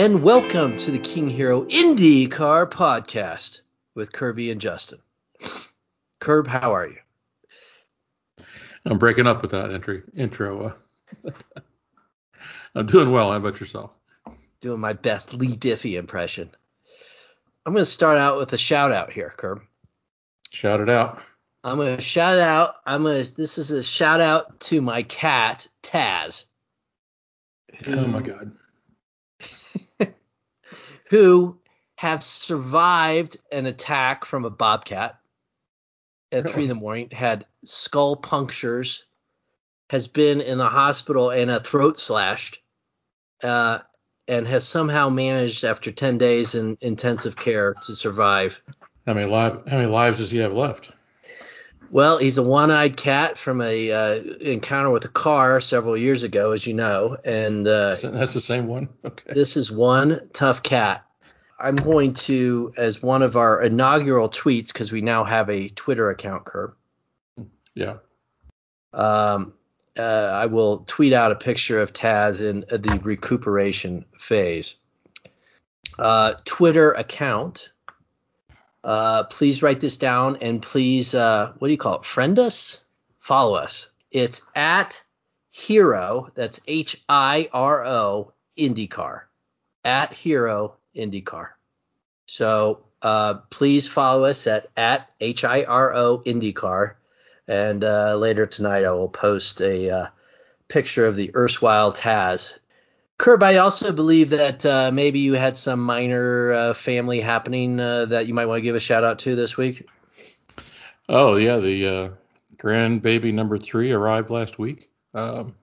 And welcome to the King Hiro IndyCar podcast with Kirby and Justin. Curb, how are you? I'm breaking up with that entry intro. Uh, I'm doing well. How about yourself? Doing my best Leigh Diffey impression. I'm going to start out with a shout out here, Curb. Shout it out. I'm going to shout it out. I'm going to. This is a shout out to my cat Taz. Who, oh my god. who have survived an attack from a bobcat at three in the morning, had skull punctures, has been in the hospital and a throat slashed, uh, and has somehow managed after 10 days in intensive care to survive. How many live, How many lives does he have left? Well, he's a one-eyed cat from a uh, encounter with a car several years ago, as you know, and uh, that's the same one. Okay. This is one tough cat. I'm going to, as one of our inaugural tweets, because we now have a Twitter account, Curb. Yeah. Um, uh, I will tweet out a picture of Taz in the recuperation phase. Uh, Twitter account uh, please write this down and please, uh, what do you call it? Friend us? Follow us. It's at Hiro, that's H I R O IndyCar. At Hiro, IndyCar. So uh, please follow us at, at H I R O IndyCar. And uh, later tonight, I will post a uh, picture of the erstwhile Taz Curb, I also believe that uh, maybe you had some minor uh, family happening uh, that you might want to give a shout out to this week. Oh yeah, the uh, grandbaby number three arrived last week. Um,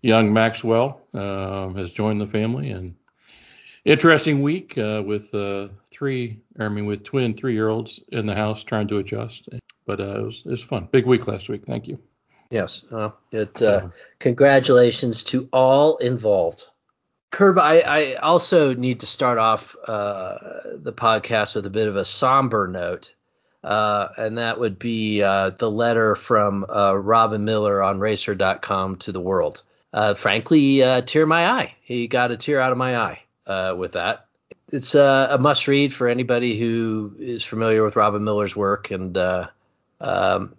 young Maxwell um, has joined the family, and interesting week uh, with uh, three, I mean with twin three year olds in the house trying to adjust. But it was it was fun. Big week last week. Thank you. Yes. Uh, it, uh, congratulations to all involved. Curb, I, I also need to start off uh, the podcast with a bit of a somber note, uh, and that would be uh, the letter from uh, Robin Miller on Racer.com to the world. frankly, tear my eye. He got a tear out of my eye with that. It's a must read for anybody who is familiar with Robin Miller's work, and um,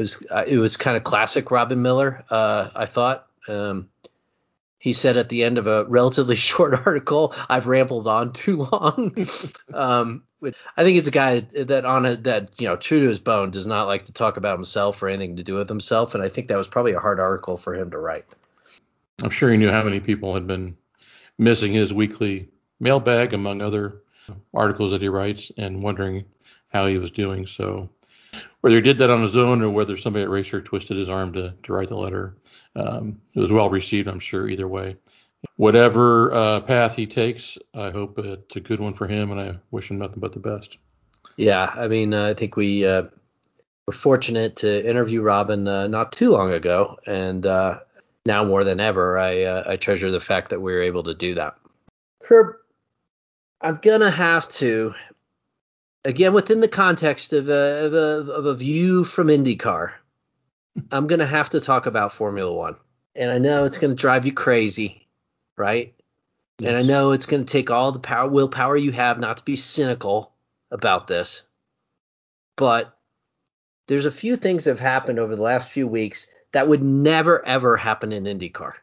it was uh, it was kind of classic Robin Miller. Uh, I thought. Um, he said at the end of a relatively short article, "I've rambled on too long." um, I think it's a guy that on a that you know true to his bone does not like to talk about himself or anything to do with himself, and I think that was probably a hard article for him to write. I'm sure he knew how many people had been missing his weekly mailbag, among other articles that he writes, and wondering how he was doing. So whether he did that on his own or whether somebody at Racer twisted his arm to, to write the letter. Um, it was well received, I'm sure, either way. Whatever uh, path he takes, I hope it's a good one for him, and I wish him nothing but the best. Yeah, I mean, uh, I think we uh, were fortunate to interview Robin uh, not too long ago, and uh, now more than ever, I, uh, I treasure the fact that we were able to do that. Curb, I'm gonna have to again within the context of a, of a, of a view from IndyCar, I'm going to have to talk about Formula One. And I know it's going to drive you crazy, right? Yes. And I know it's going to take all the power, willpower you have not to be cynical about this. But there's a few things that have happened over the last few weeks that would never, ever happen in IndyCar.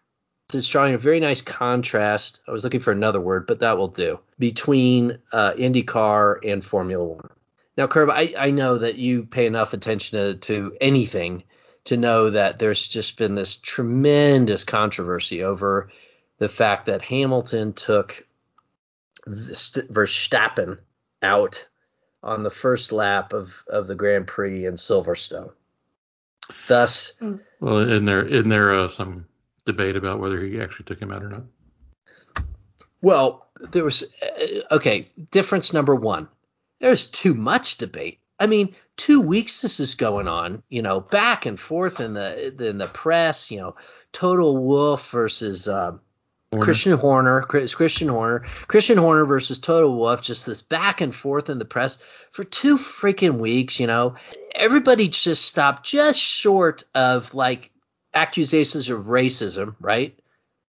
It's drawing a very nice contrast. I was looking for another word, but that will do between uh, IndyCar and Formula One. Now, Curb, I, I know that you pay enough attention to, to anything to know that there's just been this tremendous controversy over the fact that Hamilton took Verstappen out on the first lap of, of the Grand Prix in Silverstone. Thus, well, in there, in there, uh, some debate about whether he actually took him out or not. Well, there was uh, okay. Difference number one: there's too much debate. I mean, two weeks this is going on. You know, back and forth in the in the press. You know, Toto Wolff versus uh, Horner. Christian Horner, Christian Horner, Christian Horner versus Toto Wolff. Just this back and forth in the press for two freaking weeks. You know, everybody just stopped just short of like accusations of racism, right?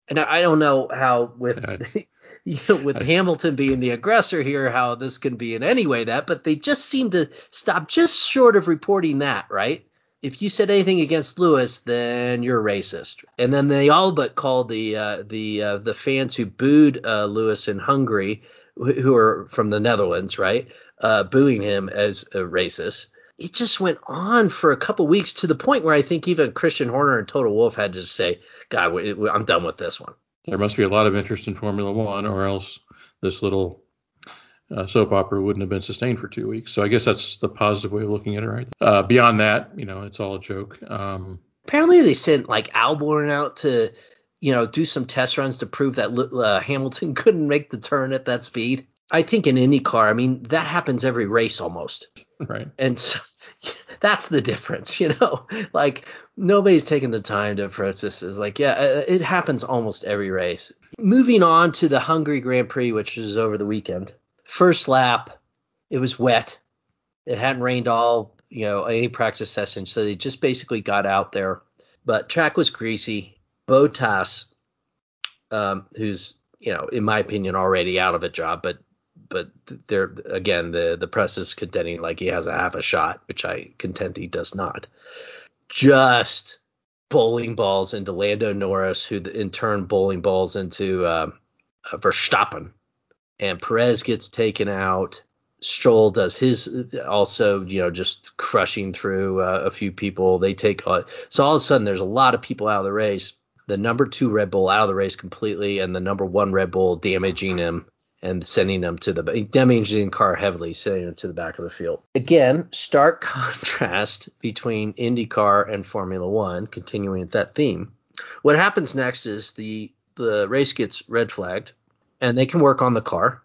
And I don't know how with you know, with I, Hamilton being the aggressor here, how this can be in any way that, but they just seem to stop just short of reporting that, right? If you said anything against Lewis, then you're racist. And then they all but called the uh, the uh, the fans who booed uh, Lewis in Hungary, who are from the Netherlands, right, uh, booing him as a racist. It just went on for a couple weeks to the point where I think even Christian Horner and Toto Wolff had to say, "God, I'm done with this one." there must be a lot of interest in Formula One, or else this little uh, soap opera wouldn't have been sustained for two weeks. So I guess that's the positive way of looking at it, right? Uh, beyond that, you know, it's all a joke. Um, Apparently, they sent like Albon out to, you know, do some test runs to prove that uh, Hamilton couldn't make the turn at that speed. I think in IndyCar, I mean, that happens every race almost. Right. And so that's the difference, you know. Like nobody's taking the time to process this. Like, yeah, uh, it happens almost every race. Moving on to the Hungary Grand Prix, which was over the weekend. First lap, it was wet. It hadn't rained all, you know, any practice session, so they just basically got out there. But track was greasy. Bottas, um, who's you know, in my opinion, already out of a job, but but there again, the the press is contending like he has a half a shot, which I contend he does not. Just bowling balls into Lando Norris, who in turn bowling balls into uh, Verstappen, and Perez gets taken out. Stroll does his also, you know, just crushing through uh, a few people. They take uh, so all of a sudden there's a lot of people out of the race. The number two Red Bull out of the race completely, and the number one Red Bull damaging him and sending them to the damaging the car heavily, sending them to the back of the field. Again, stark contrast between IndyCar and Formula One. Continuing that theme, what happens next is the the race gets red flagged, and they can work on the car.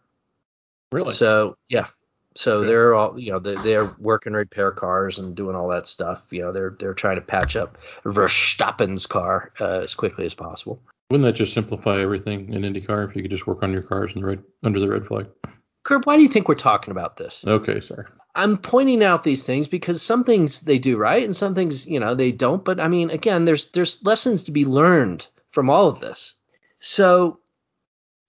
Really? So yeah. So okay. they're all you know they, they're working repair cars and doing all that stuff. You know they're they're trying to patch up Verstappen's car uh, as quickly as possible. Wouldn't that just simplify everything in IndyCar if you could just work on your cars in the red, under the red flag? Kurt, why do you think we're talking about this? Okay, sorry. I'm pointing out these things because some things they do right and some things, you know, they don't. But I mean, again, there's there's lessons to be learned from all of this. So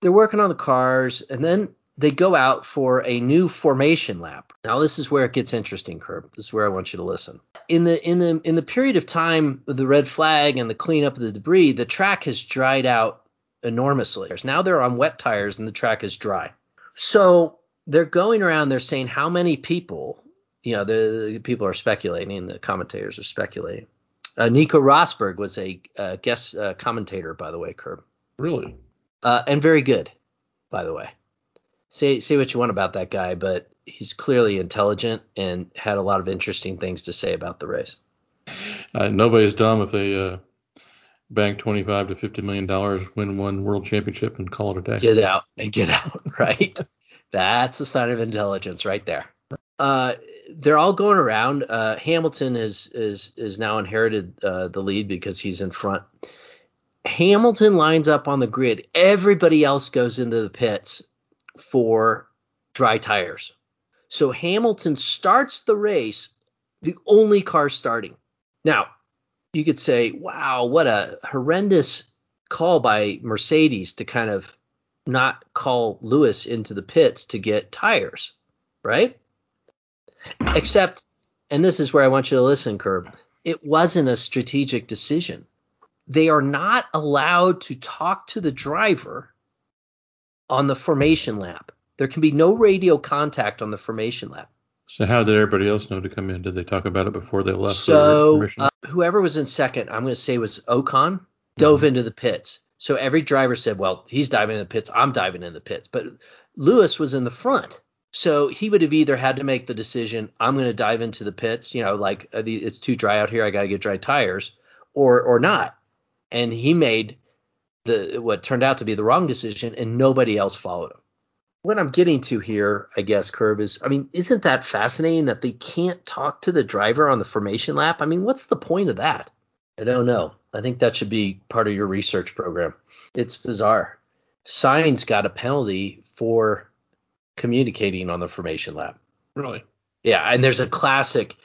they're working on the cars, and then they go out for a new formation lap. Now this is where it gets interesting, Curb. This is where I want you to listen. In the in the in the period of time of the red flag and the cleanup of the debris, the track has dried out enormously. Now they're on wet tires and the track is dry. So they're going around, they're saying how many people, you know, the, the people are speculating, the commentators are speculating. Uh, Nico Rosberg was a uh, guest uh, commentator, by the way, Curb. Really? Uh, and very good, by the way say say what you want about that guy, but he's clearly intelligent and had a lot of interesting things to say about the race. Uh, nobody's dumb if they uh, bank 25 to 50 million dollars, win one world championship, and call it a day. Get out and get out, right? That's a sign of intelligence right there. Uh, they're all going around. Uh, Hamilton is is is now inherited uh, the lead because he's in front. Hamilton lines up on the grid. Everybody else goes into the pits for dry tires. So Hamilton starts the race, the only car starting. Now, you could say, wow, what a horrendous call by Mercedes to kind of not call Lewis into the pits to get tires, right? Except, and this is where I want you to listen, Curb, it wasn't a strategic decision. They are not allowed to talk to the driver on the formation lap. There can be no radio contact on the formation lap. So how did everybody else know to come in? Did they talk about it before they left? So uh, whoever was in second, I'm going to say was Ocon, dove mm-hmm. into the pits. So every driver said, "Well, he's diving in the pits. I'm diving in the pits." But Lewis was in the front, so he would have either had to make the decision, "I'm going to dive into the pits," you know, like it's too dry out here, I got to get dry tires, or or not. And he made the what turned out to be the wrong decision, and nobody else followed him. What I'm getting to here, I guess, Curb is, I mean, isn't that fascinating that they can't talk to the driver on the formation lap? I mean, what's the point of that? I don't know. I think that should be part of your research program. It's bizarre. Sainz got a penalty for communicating on the formation lap. Really? Yeah, and there's a classic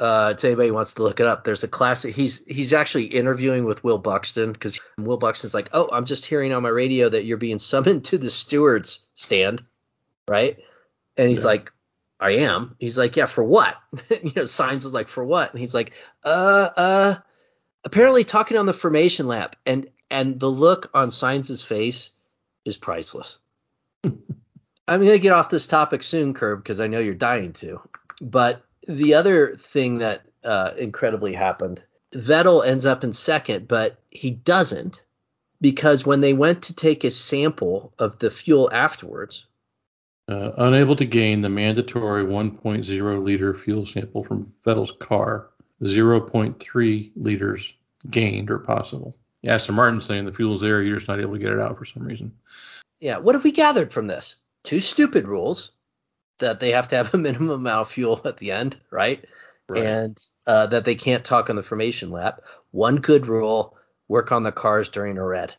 Uh, to anybody who wants to look it up, there's a classic. He's he's actually interviewing with Will Buxton because Will Buxton's like, oh, I'm just hearing on my radio that you're being summoned to the stewards stand, right? And he's Yeah. like, I am. He's like, yeah, for what? you know, Sainz is like, for what? And he's like, uh, uh, apparently talking on the formation lap, and and the look on Sainz' face is priceless. I'm gonna get off this topic soon, Curb, because I know you're dying to. But the other thing that uh, incredibly happened, Vettel ends up in second, but he doesn't because when they went to take a sample of the fuel afterwards, Uh, unable to gain the mandatory 1.0 liter fuel sample from Vettel's car, 0.3 liters gained or possible. Aston Martin's saying the fuel's there, you're just not able to get it out for some reason. yeah, what have we gathered from this? Two stupid rules that they have to have a minimum amount of fuel at the end, right? right. and uh, that they can't talk on the formation lap. One good rule: work on the cars during a red.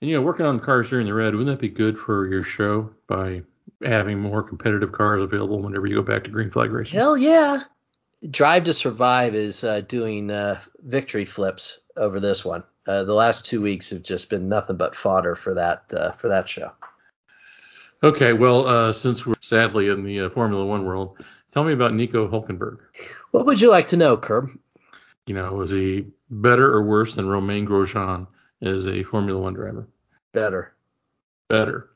And you know, working on the cars during the red, wouldn't that be good for your show by having more competitive cars available whenever you go back to green flag racing? Hell yeah! Drive to Survive is uh, doing uh, victory flips over this one. Uh, the last two weeks have just been nothing but fodder for that uh, for that show. Okay, well, uh, since we're sadly in the uh, Formula One world, tell me about Nico Hulkenberg. What would you like to know, Curb? You know, was he better or worse than Romain Grosjean as a Formula One driver? Better. Better.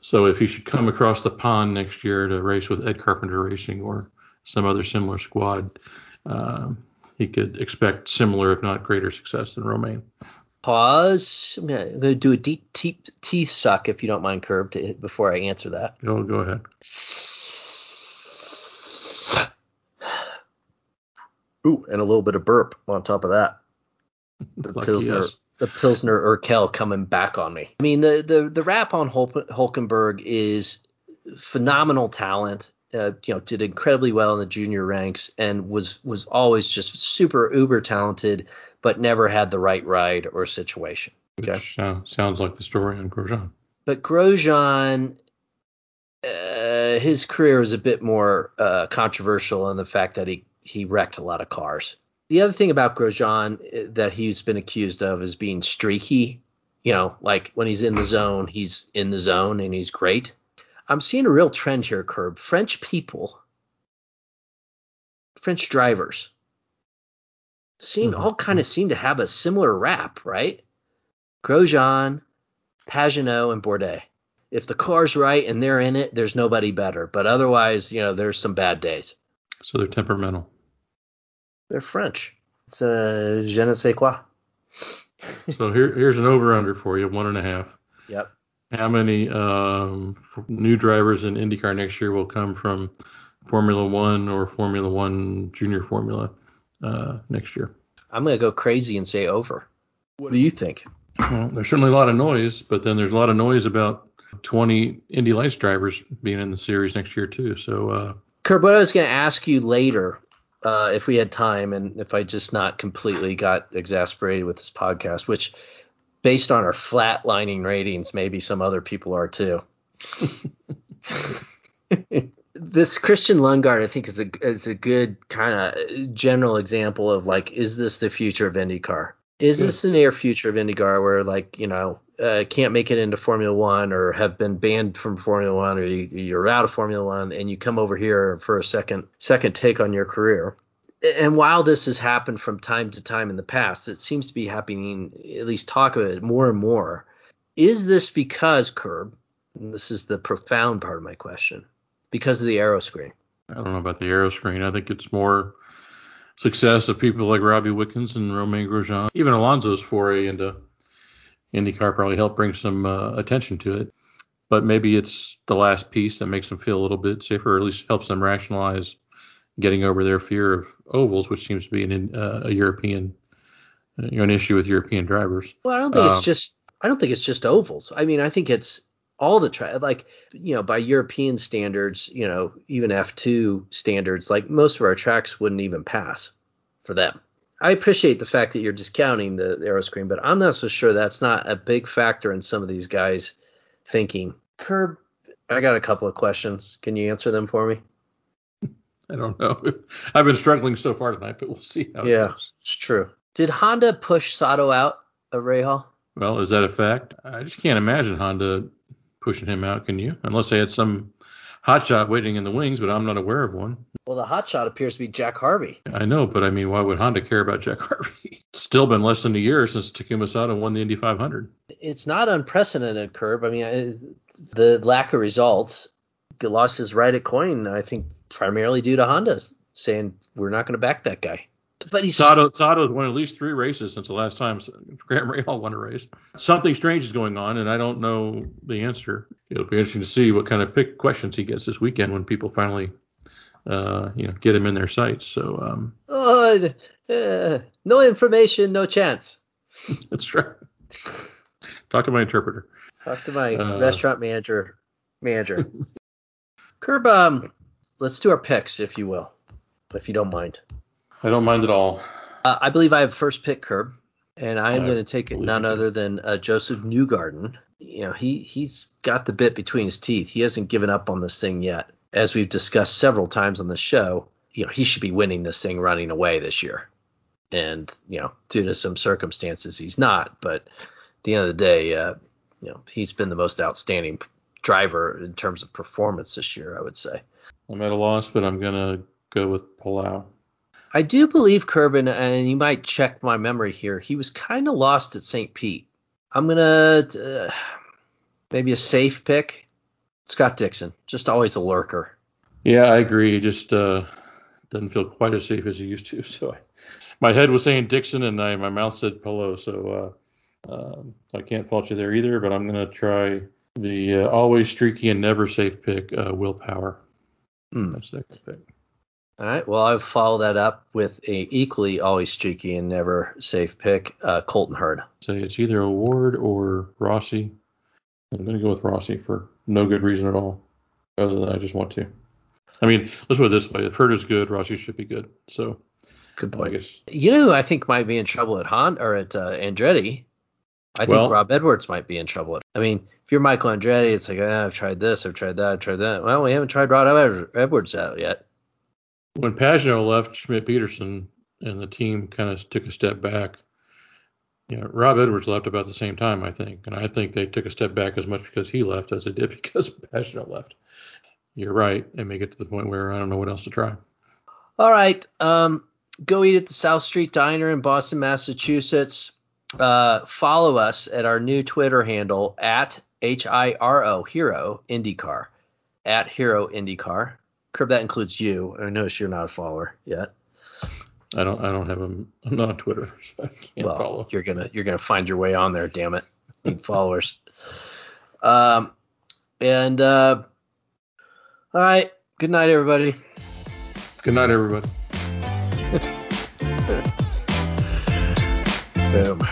So if he should come across the pond next year to race with Ed Carpenter Racing or some other similar squad, um, he could expect similar, if not greater, success than Romain. Pause. I'm gonna, I'm gonna do a deep, deep teeth suck if you don't mind, Curb, to, before I answer that. Go, go ahead. Ooh, and a little bit of burp on top of that. The Lucky Pilsner, us. the Pilsner Urquell coming back on me. I mean, the the the rap on Hul- Hulkenberg is phenomenal talent. Uh, you know, did incredibly well in the junior ranks and was was always just super uber talented, but never had the right ride or situation. Okay. Which sound- sounds like the story on Grosjean. But Grosjean, uh, his career was a bit more uh, controversial in the fact that he he wrecked a lot of cars. The other thing about Grosjean uh, that he's been accused of is being streaky. You know, like when he's in the zone, he's in the zone and he's great. I'm seeing a real trend here, Curb. French people, French drivers, seem Mhm. all kind of seem to have a similar rap, right? Grosjean, Pagenaud, and Bourdais. If the car's right and they're in it, there's nobody better. But otherwise, you know, there's some bad days. So they're temperamental. They're French. It's a je ne sais quoi. So here, here's an over under for you, one and a half. Yep. How many um, f- new drivers in IndyCar next year will come from Formula One or Formula One Junior Formula uh, next year? I'm gonna go crazy and say over. What do you think? Well, there's certainly a lot of noise, but then there's a lot of noise about 20 Indy Lights drivers being in the series next year too. So uh, Kurt, what I was gonna ask you later, uh, if we had time and if I just not completely got exasperated with this podcast, which based on our flatlining ratings, maybe some other people are too. this Christian Lundgaard, I think, is a is a good kind of general example of like, is this the future of IndyCar? Is this the near future of IndyCar, where like you know uh, can't make it into Formula One or have been banned from Formula One or you, you're out of Formula One and you come over here for a second second take on your career? And while this has happened from time to time in the past, it seems to be happening. At least talk of it more and more. Is this because Curb? And this is the profound part of my question. Because of the aero screen. I don't know about the aero screen. I think it's more success of people like Robbie Wickens and Romain Grosjean. Even Alonso's foray into IndyCar probably helped bring some uh, attention to it. But maybe it's the last piece that makes them feel a little bit safer, or at least helps them rationalize getting over their fear of ovals, which seems to be an, uh, a European, uh, you know, an issue with European drivers. Well, I don't think Um, it's just. I don't think it's just ovals. I mean, I think it's all the tra- like you know by European standards, you know even F2 standards, like most of our tracks wouldn't even pass for them. I appreciate the fact that you're discounting the, the aero screen, but I'm not so sure that's not a big factor in some of these guys thinking. Curb, I got a couple of questions. Can you answer them for me? I don't know. I've been struggling so far tonight, but we'll see how yeah, it goes. it's true. Did Honda push Sato out of Rahal? Well, is that a fact? I just can't imagine Honda pushing him out. Can you? Unless they had some hotshot waiting in the wings, but I'm not aware of one. Well, the hotshot appears to be Jack Harvey. I know, but I mean, why would Honda care about Jack Harvey? It's still been less than a year since Takuma Sato won the Indy 500. It's not unprecedented, Curb. I mean, uh, the lack of results lost his right at Coyne, I think, primarily due to Honda's saying we're not going to back that guy. But he's Sato Sato's won at least three races since the last time Graham Rahal won a race. Something strange is going on, and I don't know the answer. It'll be interesting to see what kind of pick questions he gets this weekend when people finally, uh, you know, get him in their sights. So, um, oh, uh, no information, no chance. that's right. Talk to my interpreter. Talk to my Uh, restaurant manager. Manager. Curb, um, let's do our picks, if you will, if you don't mind. I don't mind at all. Uh, I believe I have first pick, Curb, and I am going to take it none other than uh, Josef Newgarden. You know, he he's got the bit between his teeth. He hasn't given up on this thing yet. As we've discussed several times on the show, you know, he should be winning this thing running away this year. And you know, due to some circumstances, he's not. But at the end of the day, uh, you know, he's been the most outstanding driver in terms of performance this year. I would say. I'm at a loss, but I'm gonna go with Palou. I do believe Kerbin, and you might check my memory here. He was kind of lost at St. Pete. I'm gonna uh, maybe a safe pick. Scott Dixon, just always a lurker. Yeah, I agree. He just uh, doesn't feel quite as safe as he used to. So I, my head was saying Dixon, and I, my mouth said Palou. So uh, um, I can't fault you there either. But I'm gonna try the uh, always streaky and never safe pick, uh, Will Power. Hmm. My second pick. All right. Well, I'll follow that up with a equally always streaky and never safe pick, uh, Colton Herta. So it's either a Ward or Rossi. I'm gonna go with Rossi for no good reason at all, other than I just want to. I mean, let's put it this way: if Hurd is good, Rossi should be good. So Good I point. guess You know who I think might be in trouble at Hon or at uh, Andretti? I think Well- Rob Edwards might be in trouble. At, I mean, if you're Michael Andretti, it's like, ah, I've tried this, I've tried that, I've tried that. Well, we haven't tried Rob Ed- Edwards out yet. When Pagenaud left Schmidt Peterson and the team kind of took a step back, you know, Rob Edwards left about the same time, I think. And I think they took a step back as much because he left as they did because Pagenaud left. You're right. It may get to the point where I don't know what else to try. All right. Um, go eat at the South Street Diner in Boston, Massachusetts. Uh, follow us at our new Twitter handle at H I R O Hiro IndyCar at Hiro IndyCar. Curb that includes you. I notice you're not a follower yet. I don't I don't have him I'm not on Twitter, so I can't well, follow. you're gonna you're gonna find your way on there. Damn it, need followers. Um, and uh, all right. Good night, everybody. Good night everybody. Boom.